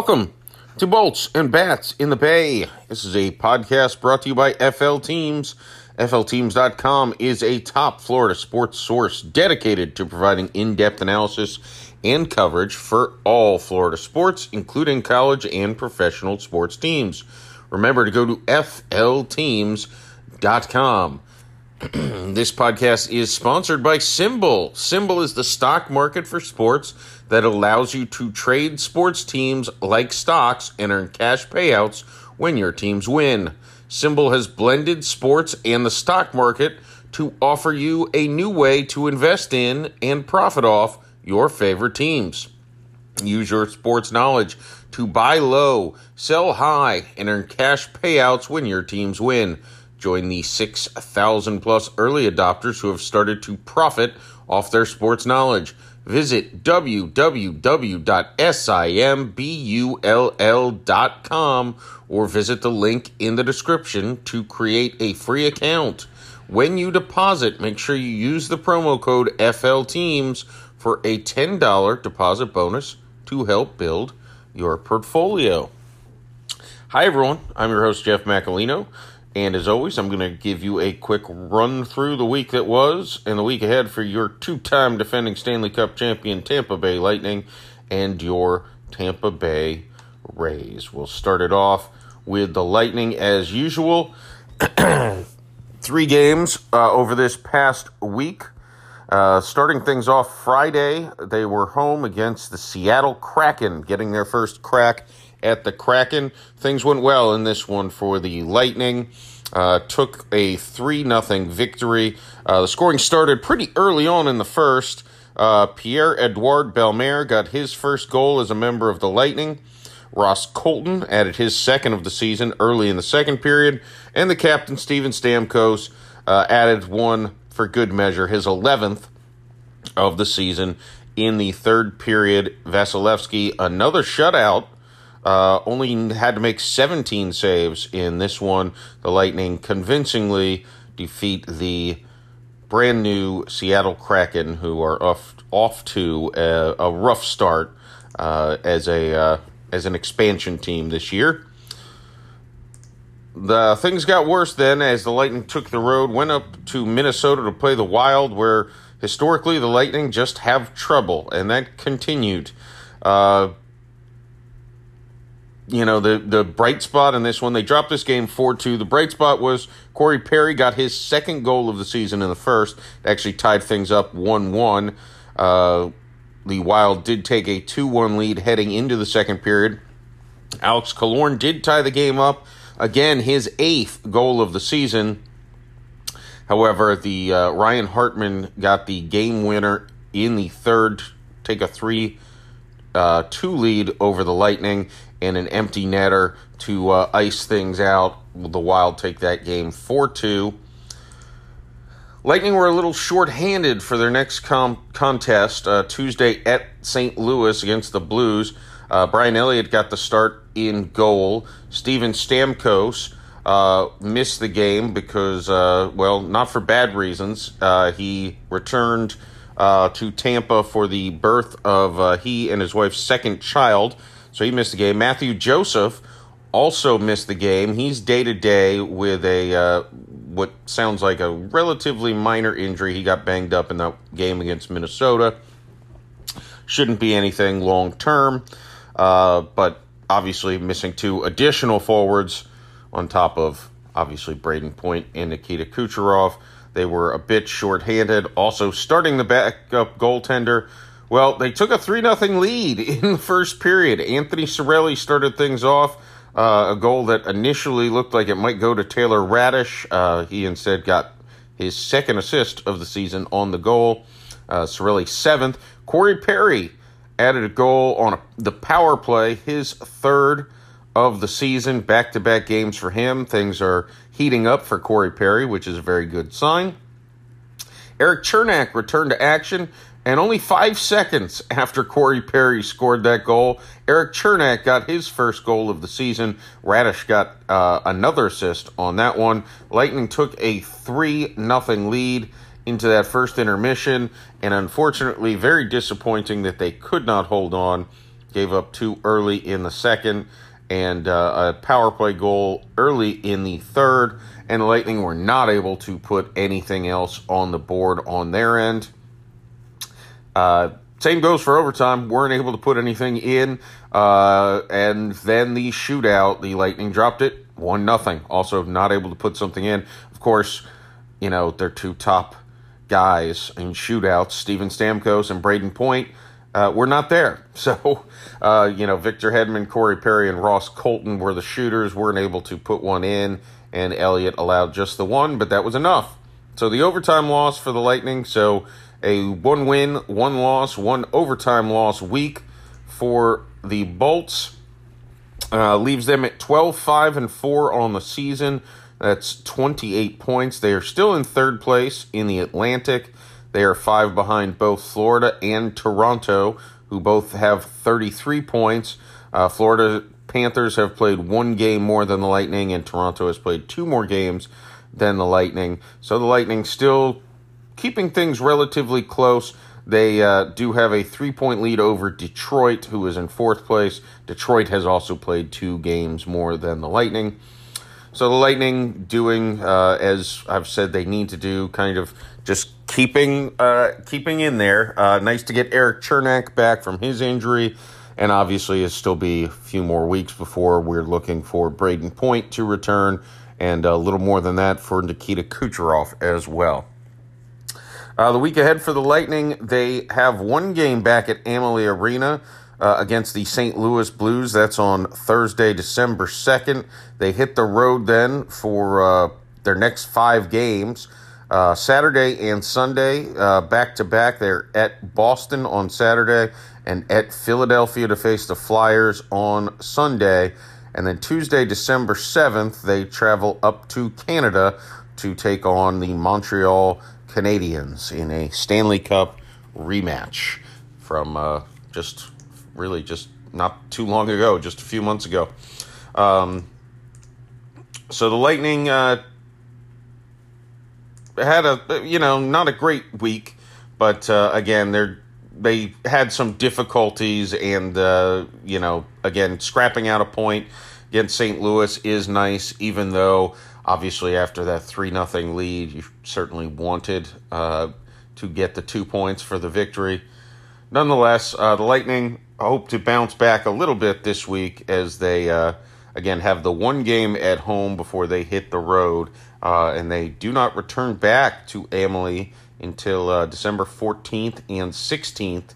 Welcome to Bolts and Bats in the Bay. This is a podcast brought to you by FL Teams. FLTeams.com is a top Florida sports source dedicated to providing in depth analysis and coverage for all Florida sports, including college and professional sports teams. Remember to go to FLTeams.com. this podcast is sponsored by SimBull. SimBull is the stock market for sports that allows you to trade sports teams like stocks and earn cash payouts when your teams win. SimBull has blended sports and the stock market to offer you a new way to invest in and profit off your favorite teams. Use your sports knowledge to buy low, sell high, and earn cash payouts when your teams win. Join the 6,000 plus early adopters who have started to profit off their sports knowledge. Visit www.simbull.com or visit the link in the description to create a free account. When you deposit, make sure you use the promo code FLTEAMS for a $10 deposit bonus to help build your portfolio. Hi, everyone. I'm your host, Jeff Macalino. And as always, I'm going to give you a quick run through the week that was and the week ahead for your two time defending Stanley Cup champion Tampa Bay Lightning and your Tampa Bay Rays. We'll start it off with the Lightning as usual. Three games uh, over this past week. Uh, starting things off Friday, they were home against the Seattle Kraken, getting their first crack at the Kraken. Things went well in this one for the Lightning. Uh, took a 3 0 victory. Uh, the scoring started pretty early on in the first. Uh, Pierre Edouard Bellemare got his first goal as a member of the Lightning. Ross Colton added his second of the season early in the second period. And the captain, Steven Stamkos, uh, added one for good measure, his 11th of the season in the third period. Vasilevskiy, another shutout uh, only had to make 17 saves in this one. The Lightning convincingly defeat the brand new Seattle Kraken, who are off off to a, a rough start uh, as a uh, as an expansion team this year. The things got worse then as the Lightning took the road, went up to Minnesota to play the Wild, where historically the Lightning just have trouble, and that continued. Uh, you know, the, the bright spot in this one, they dropped this game 4 2. The bright spot was Corey Perry got his second goal of the season in the first, actually tied things up 1 1. Uh, the Wild did take a 2 1 lead heading into the second period. Alex Killorn did tie the game up. Again, his eighth goal of the season. However, the uh, Ryan Hartman got the game winner in the third, take a 3 uh, 2 lead over the Lightning and an empty netter to uh, ice things out. The Wild take that game 4 2. Lightning were a little short-handed for their next com- contest uh, Tuesday at St. Louis against the Blues. Uh, Brian Elliott got the start in goal. Steven Stamkos uh, missed the game because, uh, well, not for bad reasons. Uh, he returned uh, to Tampa for the birth of he and his wife's second child. So he missed the game. Mathieu Joseph also missed the game. He's day to day with a uh, what sounds like a relatively minor injury. He got banged up in that game against Minnesota. Shouldn't be anything long term, uh, but obviously missing two additional forwards on top of obviously Brayden Point and Nikita Kucherov. They were a bit short-handed. Also, starting the backup goaltender well, they took a 3 0 lead in the first period. Anthony Cirelli started things off. Uh, a goal that initially looked like it might go to Taylor Raddysh. Uh, he instead got his second assist of the season on the goal. Uh, Cirelli seventh. Corey Perry added a goal on a, the power play, his third of the season. Back to back games for him. Things are heating up for Corey Perry, which is a very good sign. Erik Cernak returned to action and only five seconds after Corey Perry scored that goal, Erik Cernak got his first goal of the season. Raddysh got uh, another assist on that one. Lightning took a 3 nothing lead into that first intermission, and unfortunately, very disappointing that they could not hold on gave up two early in the second, and uh, a power play goal early in the third. And Lightning were not able to put anything else on the board on their end. Uh, same goes for overtime. weren't able to put anything in. Uh, and then the shootout, the Lightning dropped it one nothing. Also not able to put something in. Of course, you know their two top guys in shootouts, Steven Stamkos and Brayden Point, uh, were not there. So, uh, you know, Victor Hedman, Corey Perry, and Ross Colton were the shooters. weren't able to put one in, and Elliott allowed just the one, but that was enough. So the overtime loss for the Lightning. So a one win, one loss, one overtime loss week for the Bolts. Uh, leaves them at 12 5 and 4 on the season. That's 28 points. They are still in third place in the Atlantic. They are five behind both Florida and Toronto, who both have 33 points. Uh, Florida Panthers have played one game more than the Lightning, and Toronto has played two more games than the Lightning. So the Lightning still keeping things relatively close. They uh, do have a three point lead over Detroit, who is in fourth place. Detroit has also played two games more than the Lightning. So the Lightning doing uh, as I've said they need to do, kind of just keeping uh, keeping in there. Uh, nice to get Erik Cernak back from his injury, and obviously it'll still be a few more weeks before we're looking for Brayden Point to return, and a little more than that for Nikita Kucherov as well. Uh, the week ahead for the Lightning, they have one game back at Amalie Arena uh, against the St. Louis Blues. That's on Thursday, December 2nd. They hit the road then for uh, their next five games. Uh, Saturday and Sunday, back to back. They're at Boston on Saturday and at Philadelphia to face the Flyers on Sunday. And then Tuesday, December 7th, they travel up to Canada to take on the Montreal Canadiens in a Stanley Cup rematch from uh, just really just not too long ago, just a few months ago. Um, so the Lightning uh, had a you know not a great week, but uh, again they're they had some difficulties and uh, you know again scrapping out a point against St. Louis is nice, even though Obviously, after that 3 nothing lead, you certainly wanted uh, to get the two points for the victory. Nonetheless, uh, the Lightning hope to bounce back a little bit this week as they, uh, again, have the one game at home before they hit the road. Uh, and they do not return back to Amalie until uh, December 14th and 16th.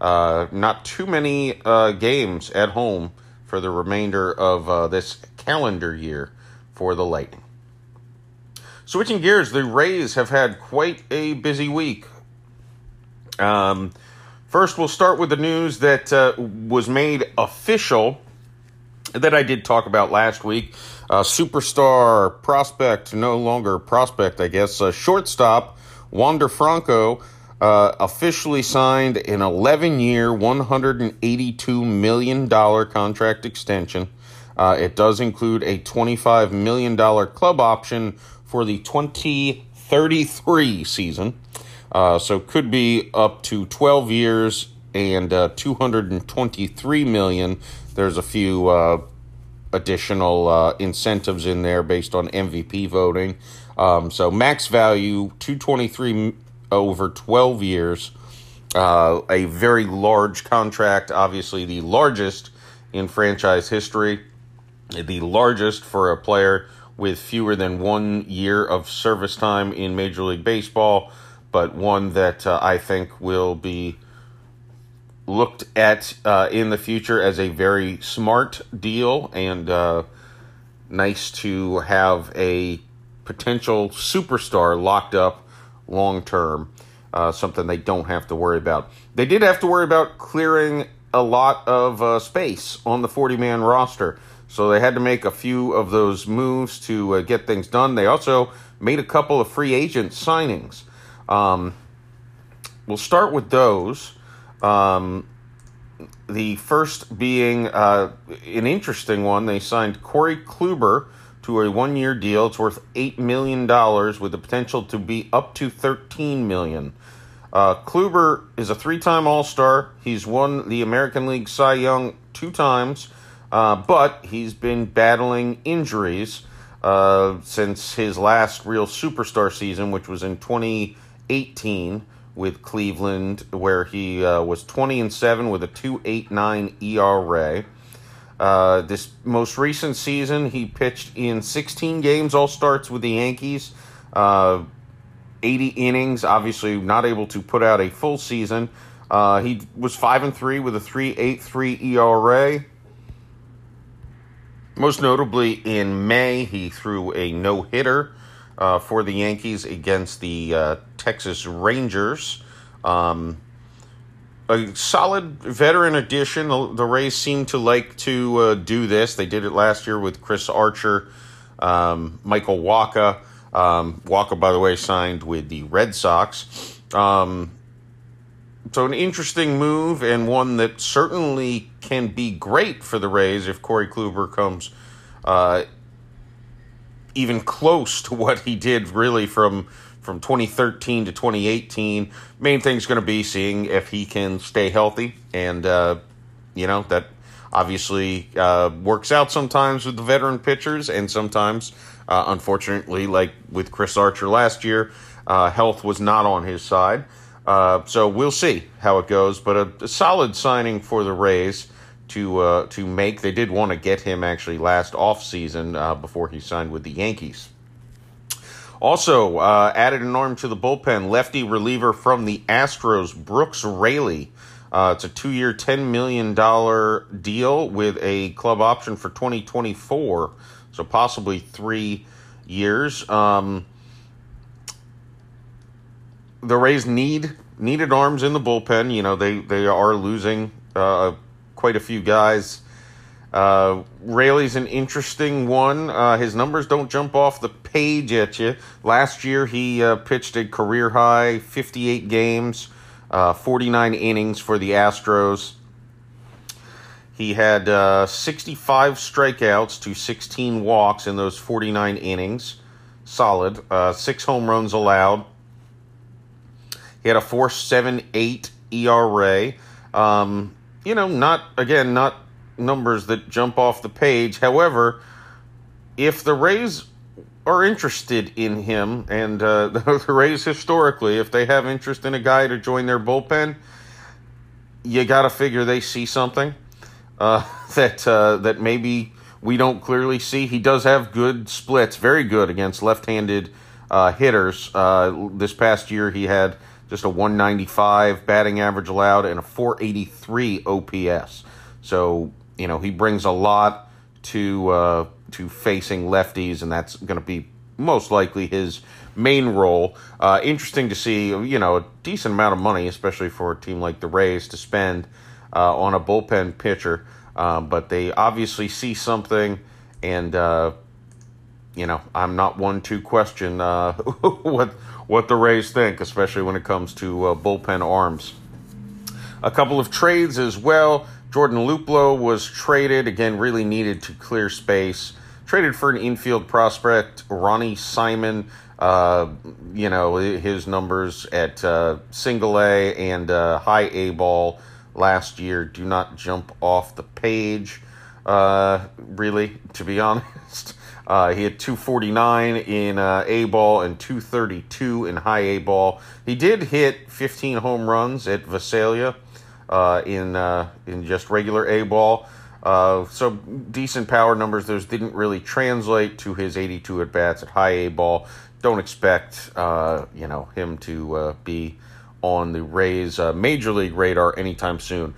Uh, not too many games at home for the remainder of this calendar year for the Lightning. Switching gears, the Rays have had quite a busy week. Um, first, we'll start with the news that uh, was made official that I did talk about last week. Uh, superstar prospect, no longer prospect, I guess, uh, shortstop Wander Franco uh, officially signed an 11 year, $182 million contract extension uh, it does include a $25 million club option for the 2033 season. Uh, so could be up to 12 years and uh, 223 million. There's a few uh, additional uh, incentives in there based on MVP voting. Um, so max value 223 over 12 years. Uh, a very large contract, obviously the largest in franchise history the largest for a player with fewer than one year of service time in Major League Baseball, but one that uh, I think will be looked at uh, in the future as a very smart deal and uh, nice to have a potential superstar locked up long term. Uh, something they don't have to worry about. They did have to worry about clearing a lot of uh, space on the 40 man roster. So they had to make a few of those moves to uh, get things done. They also made a couple of free agent signings. Um, we'll start with those. Um, the first being uh, an interesting one. They signed Corey Kluber to a one-year deal. It's worth eight million dollars with the potential to be up to thirteen million. Uh, Kluber is a three-time All-Star. He's won the American League Cy Young two times, uh, but he's been battling injuries uh, since his last real superstar season, which was in 2018 with Cleveland, where he uh, was 20 and seven with a 2.89 ERA. Uh, this most recent season, he pitched in 16 games, all starts with the Yankees. Uh, 80 innings, obviously not able to put out a full season. Uh, he was 5 and 3 with a 3.83 ERA. Most notably in May, he threw a no hitter uh, for the Yankees against the uh, Texas Rangers. Um, a solid veteran addition. The Rays seem to like to uh, do this. They did it last year with Chris Archer, um, Michael Wacha. Um, Wacha, by the way, signed with the Red Sox. Um, so, an interesting move and one that certainly can be great for the Rays if Corey Kluber comes uh, even close to what he did really from from 2013 to 2018. Main thing is going to be seeing if he can stay healthy, and uh, you know that obviously uh, works out sometimes with the veteran pitchers, and sometimes, uh, unfortunately, like with Chris Archer last year, uh, health was not on his side. Uh, so we'll see how it goes, but a, a solid signing for the Rays to uh, to make. They did want to get him actually last off season before he signed with the Yankees. Also, uh, added an arm to the bullpen, lefty reliever from the Astros, Brooks Raley. Uh, it's a two year, $10 million deal with a club option for 2024, so possibly three years. Um, the Rays need needed arms in the bullpen. You know, they, they are losing uh, quite a few guys uh, Raley's an interesting one. Uh, his numbers don't jump off the page at you. Last year, he uh, pitched a career high 58 games, uh, 49 innings for the Astros. He had uh, 65 strikeouts to 16 walks in those 49 innings. Solid. Uh, six home runs allowed. He had a 4.78 ERA. Um, you know, not, again, not numbers that jump off the page. However, if the Rays are interested in him, and uh, the Rays historically, if they have interest in a guy to join their bullpen, you got to figure they see something uh, that uh, that maybe we don't clearly see. He does have good splits, very good against left-handed uh, hitters. Uh, this past year, he had just a 195 batting average allowed and a 483 OPS. So you know he brings a lot to uh, to facing lefties, and that's going to be most likely his main role. Uh, interesting to see, you know, a decent amount of money, especially for a team like the Rays, to spend uh, on a bullpen pitcher. Um, but they obviously see something, and uh, you know, I'm not one to question uh, what what the Rays think, especially when it comes to uh, bullpen arms. A couple of trades as well. Jordan Luplow was traded, again, really needed to clear space. Traded for an infield prospect, Ronny Simon. Uh, you know, his numbers at uh, single A and uh, high A ball last year do not jump off the page, uh, really, to be honest. Uh, he had 249 in uh, A ball and 232 in high A ball. He did hit 15 home runs at Visalia uh, in uh, in just regular A ball. Uh, so decent power numbers. Those didn't really translate to his 82 at bats at high A ball. Don't expect uh, you know him to uh, be on the Rays uh, major league radar anytime soon.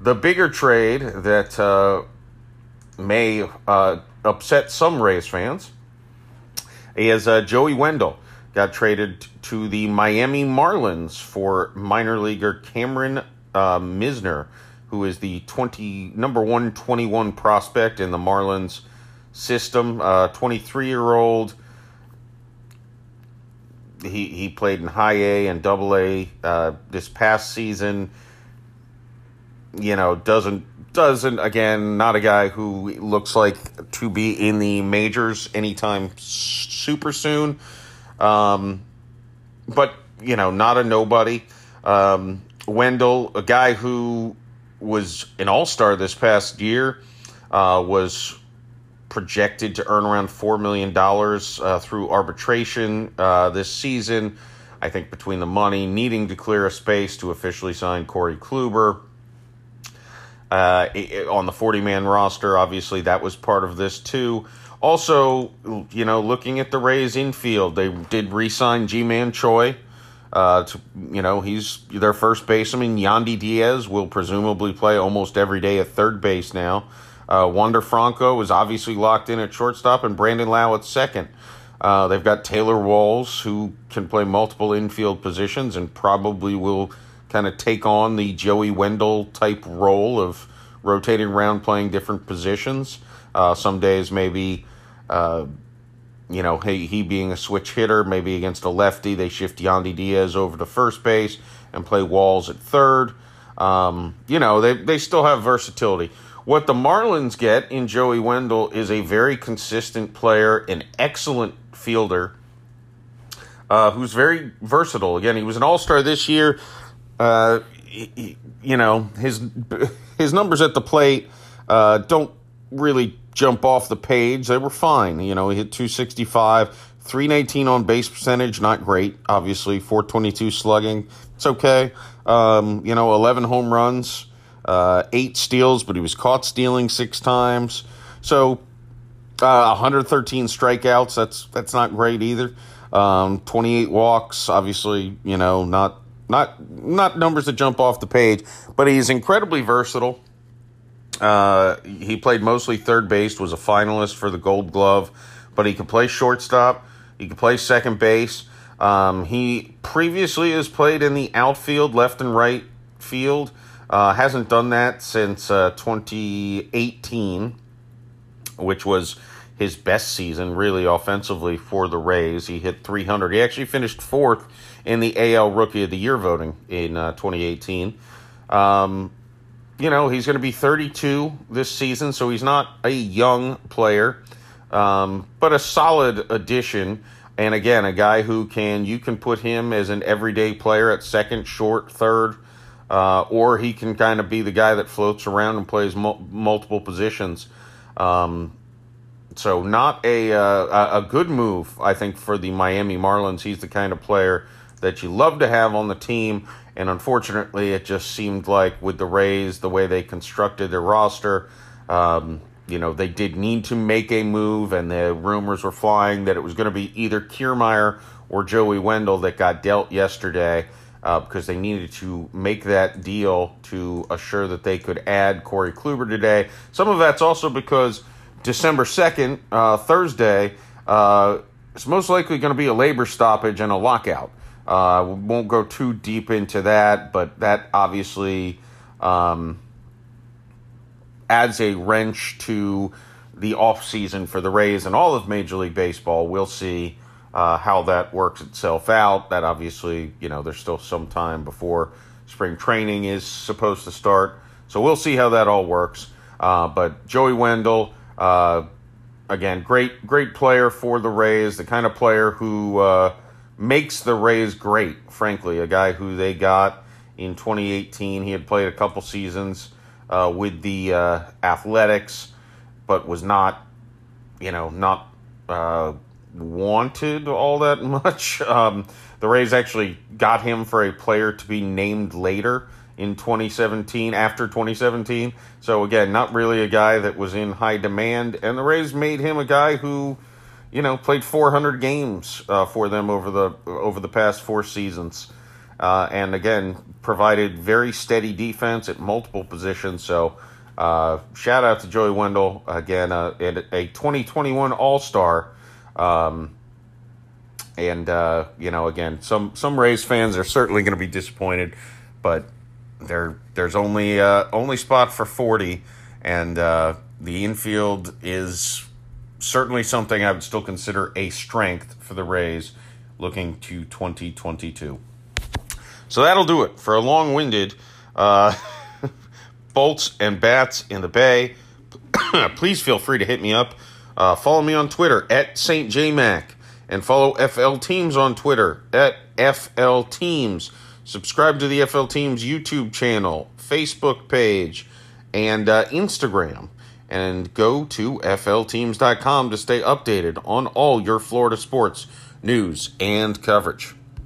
The bigger trade that may upset some Rays fans is Joey Wendle got traded to the Miami Marlins for minor leaguer Kameron uh, Misner, who is the 20 number 121 prospect in the Marlins system, 23 uh, year old. He, he played in high A and double A uh, this past season. You know, doesn't doesn't again not a guy who looks like to be in the majors anytime super soon. Um, but you know, not a nobody. Um, Wendle, a guy who was an all star this past year, uh, was projected to earn around $4 million uh, through arbitration uh, this season. I think between the money, needing to clear a space to officially sign Corey Kluber uh, on the 40 man roster, obviously that was part of this too. Also, you know, looking at the Rays infield, they did re sign Ji Man Choi. Uh, to, you know, he's their first baseman. Yandy Diaz will presumably play almost every day at third base now. Uh, Wander Franco is obviously locked in at shortstop, and Brandon Lowe at second. Uh, they've got Taylor Walls, who can play multiple infield positions and probably will kind of take on the Joey Wendle type role of rotating around playing different positions. Uh, some days, maybe, uh, you know, he, he being a switch hitter, maybe against a lefty, they shift Yandy Diaz over to first base and play Walls at third. Um, you know, they, they still have versatility. What the Marlins get in Joey Wendle is a very consistent player, an excellent fielder, uh, who's very versatile. Again, he was an All Star this year. Uh, you know his his numbers at the plate uh, don't really jump off the page. They were fine. You know, he hit 265, 319 on base percentage, not great. Obviously, 422 slugging, it's okay. Um, you know, 11 home runs uh, eight steals, but he was caught stealing six times. So uh, 113 strikeouts. That's that's not great either. Um, 28 walks. Obviously, you know, not not not numbers that jump off the page, but he's incredibly versatile. Uh, he played mostly third base. Was a finalist for the Gold Glove, but he could play shortstop. He could play second base. Um, he previously has played in the outfield, left and right field. Uh, hasn't done that since uh, 2018, which was his best season, really, offensively for the Rays. He hit 300. He actually finished fourth in the AL Rookie of the Year voting in uh, 2018. Um, you know, he's going to be 32 this season, so he's not a young player, um, but a solid addition. And again, a guy who can, you can put him as an everyday player at second, short, third uh, or he can kind of be the guy that floats around and plays mul- multiple positions. Um, so not a uh, a good move, I think, for the Miami Marlins. He's the kind of player that you love to have on the team, and unfortunately, it just seemed like with the Rays, the way they constructed their roster, um, you know, they did need to make a move, and the rumors were flying that it was going to be either Kiermaier or Joey Wendle that got dealt yesterday uh, because they needed to make that deal to assure that they could add Corey Kluber today. Some of that's also because December 2nd, uh, Thursday, uh, it's most likely going to be a labor stoppage and a lockout. Uh, we won't go too deep into that, but that obviously um, adds a wrench to the offseason for the Rays and all of Major League Baseball. We'll see uh, how that works itself out. That obviously, you know, there's still some time before spring training is supposed to start. So we'll see how that all works. Uh, but Joey Wendle, uh, again, great, great player for the Rays, the kind of player who uh, makes the Rays great, frankly. A guy who they got in 2018. He had played a couple seasons uh, with the uh, Athletics, but was not, you know, not wanted all that much. Um, the Rays actually got him for a player to be named later in 2017, after 2017. So, again, not really a guy that was in high demand. And the Rays made him a guy who, you know, played 400 games uh, for them over the, over the past four seasons. Uh, and again, provided very steady defense at multiple positions. So, uh, shout out to Joey Wendle again, uh, a 2021 All Star um, and uh, you know, again, some some Rays fans are certainly going to be disappointed, but there there's only uh, only spot for forty, and the infield is certainly something I would still consider a strength for the Rays looking to 2022. So that'll do it for a long winded uh, bolts and bats in the Bay. Please feel free to hit me up uh, follow me on Twitter at St. And follow FL Teams on Twitter at FL Teams. Subscribe to the FL Teams YouTube channel, Facebook page, and uh, Instagram. And go to FLTeams.com to stay updated on all your Florida sports news and coverage.